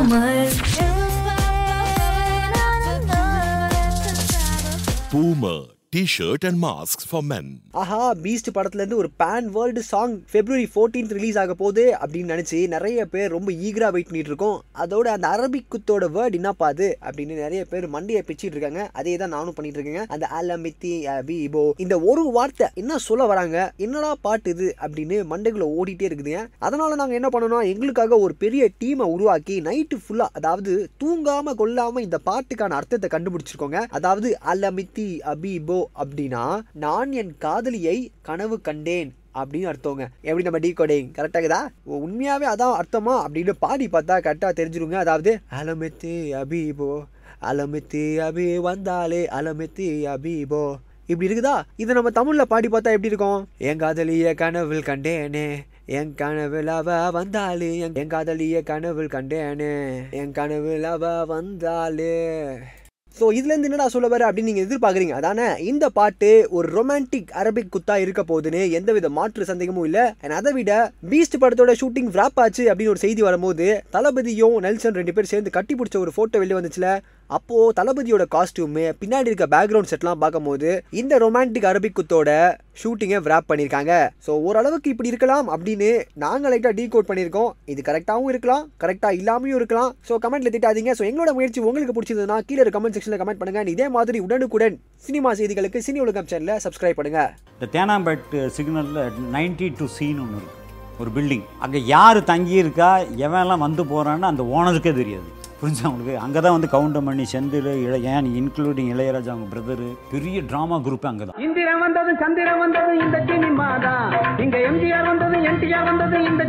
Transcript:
Boomer. Boomer T shirt and mask for men. ஆஹா Beast படத்துல இருந்து ஒரு pan world song February 14th release ஆக போகுது அப்படின்னு நினைச்சு நிறைய பேர் ரொம்ப ஈகரா வெயிட் பண்ணிட்டு இருக்கோம். அதோட அந்த அரபிக் குத்தோட வேர்ட் என்னப்பா அது அப்படின்னு நிறைய பேர் மண்டியை பிச்சிட்டு இருக்காங்க. அதே தான் நானும் பண்ணிட்டு இருக்கேங்க. அந்த அலமித்தி அபிபோ இந்த ஒரு வார்த்தை என்ன சொல்ல வராங்க? என்னடா பாட்டு இது அப்படின்னு மண்டைக்குள்ள ஓடிட்டே இருக்குதுங்க. அதனால நாங்க என்ன பண்ணணும் எங்களுக்காக ஒரு பெரிய டீமை உருவாக்கி நைட்டு ஃபுல்லா அதாவது தூங்காம கொல்லாம இந்த பாட்டுக்கான அர்த்தத்தை கண்டுபிடிச்சிருக்கோங்க. அதாவது அலமித்தி அபிபோ அப்படின்னா நான் என் காதலியை கனவு கண்டேன் அப்படின்னு அர்த்தங்க. எப்படி நம்ம டீ கோடிங் கரெக்டாகுதா உண்மையாவே அதான் அர்த்தமா? அப்படின்னு பாடி பார்த்தா கரெக்டாக தெரிஞ்சிருங்க. அதாவது அலமித்தி அபிபோ அலமித்தி அபி வந்தாலே அலமித்தி அபிபோ. இப்படி இருக்குதா? இதை நம்ம தமிழ்ல பாடி பார்த்தா எப்படி இருக்கும்? என் காதலிய கனவில் கண்டேனே என் கனவில் அவ வந்தாலே என் என் காதலிய கனவில் கண்டேனே என் கனவில் அவ வந்தாலே. ஸோ இதுலேருந்து என்னடா சொல்ல வர அப்படின்னு நீங்கள் எதிர்பார்க்குறீங்க? அதானே? இந்த பாட்டு ஒரு ரொமான்டிக் அரபிக் குத்தா இருக்க போகுதுன்னு எந்தவித மாற்று சந்தேகமும் இல்லை. அண்ட் அதை விட பீஸ்ட் படத்தோட ஷூட்டிங் ஃப்ராப் ஆச்சு அப்படின்னு ஒரு செய்தி வரும்போது தளபதியும் நெல்சன் ரெண்டு பேர் சேர்ந்து கட்டி பிடிச்ச ஒரு ஃபோட்டோ வெளியே வந்துச்சுல? அப்போது தளபதியோட காஸ்டியூமு பின்னாடி இருக்க பேக்ரவுண்ட் செட்லாம் பார்க்கும்போது இந்த ரொமான்டிக் அரபிக் குத்தோட ஷூட்டிங்கை wrap பண்ணியிருக்காங்க. ஸோ ஓரளவுக்கு இப்படி இருக்கலாம் அப்படின்னு நாங்கள் லைட்டாக டீ கோட் பண்ணியிருக்கோம். இது கரெக்டாகவும் இருக்கலாம் கரெக்டாக இல்லாமையும் இருக்கலாம். ஸோ கமெண்ட்டில் திட்டாதீங்க. ஸோ எங்களோட முயற்சி உங்களுக்கு பிடிச்சிருந்ததுன்னா கீழே கமெண்ட் செக்ஷன் செக்ஷனில் கமெண்ட் பண்ணுங்க. And இதே மாதிரி உடனுக்குடன் சினிமா செய்திகளுக்கு சினி உலகம் சேனலை சப்ஸ்கிரைப் பண்ணுங்க. இந்த தேனாம்பேட் சிக்னலில் நைன்டி டு சீன் ஒன்று இருக்கு. ஒரு பில்டிங் அங்கே யார் தங்கியிருக்கா? எவன்லாம் வந்து போகிறான்னு அந்த ஓனருக்கே தெரியாது. புரிஞ்சா உங்களுக்கு? அங்கே தான் வந்து கவுண்டமணி செந்தில் இளைய இன்க்ளூடிங் இளையராஜா அவங்க பிரதரு பெரிய ட்ராமா குரூப் அங்கே தான் இந்திரன் வந்தது சந்திரன் வந்தது இந்த சினிமா தான் இங்க எம்ஜிஆர் வந்தது என்டிஆர் வந்தது இந்த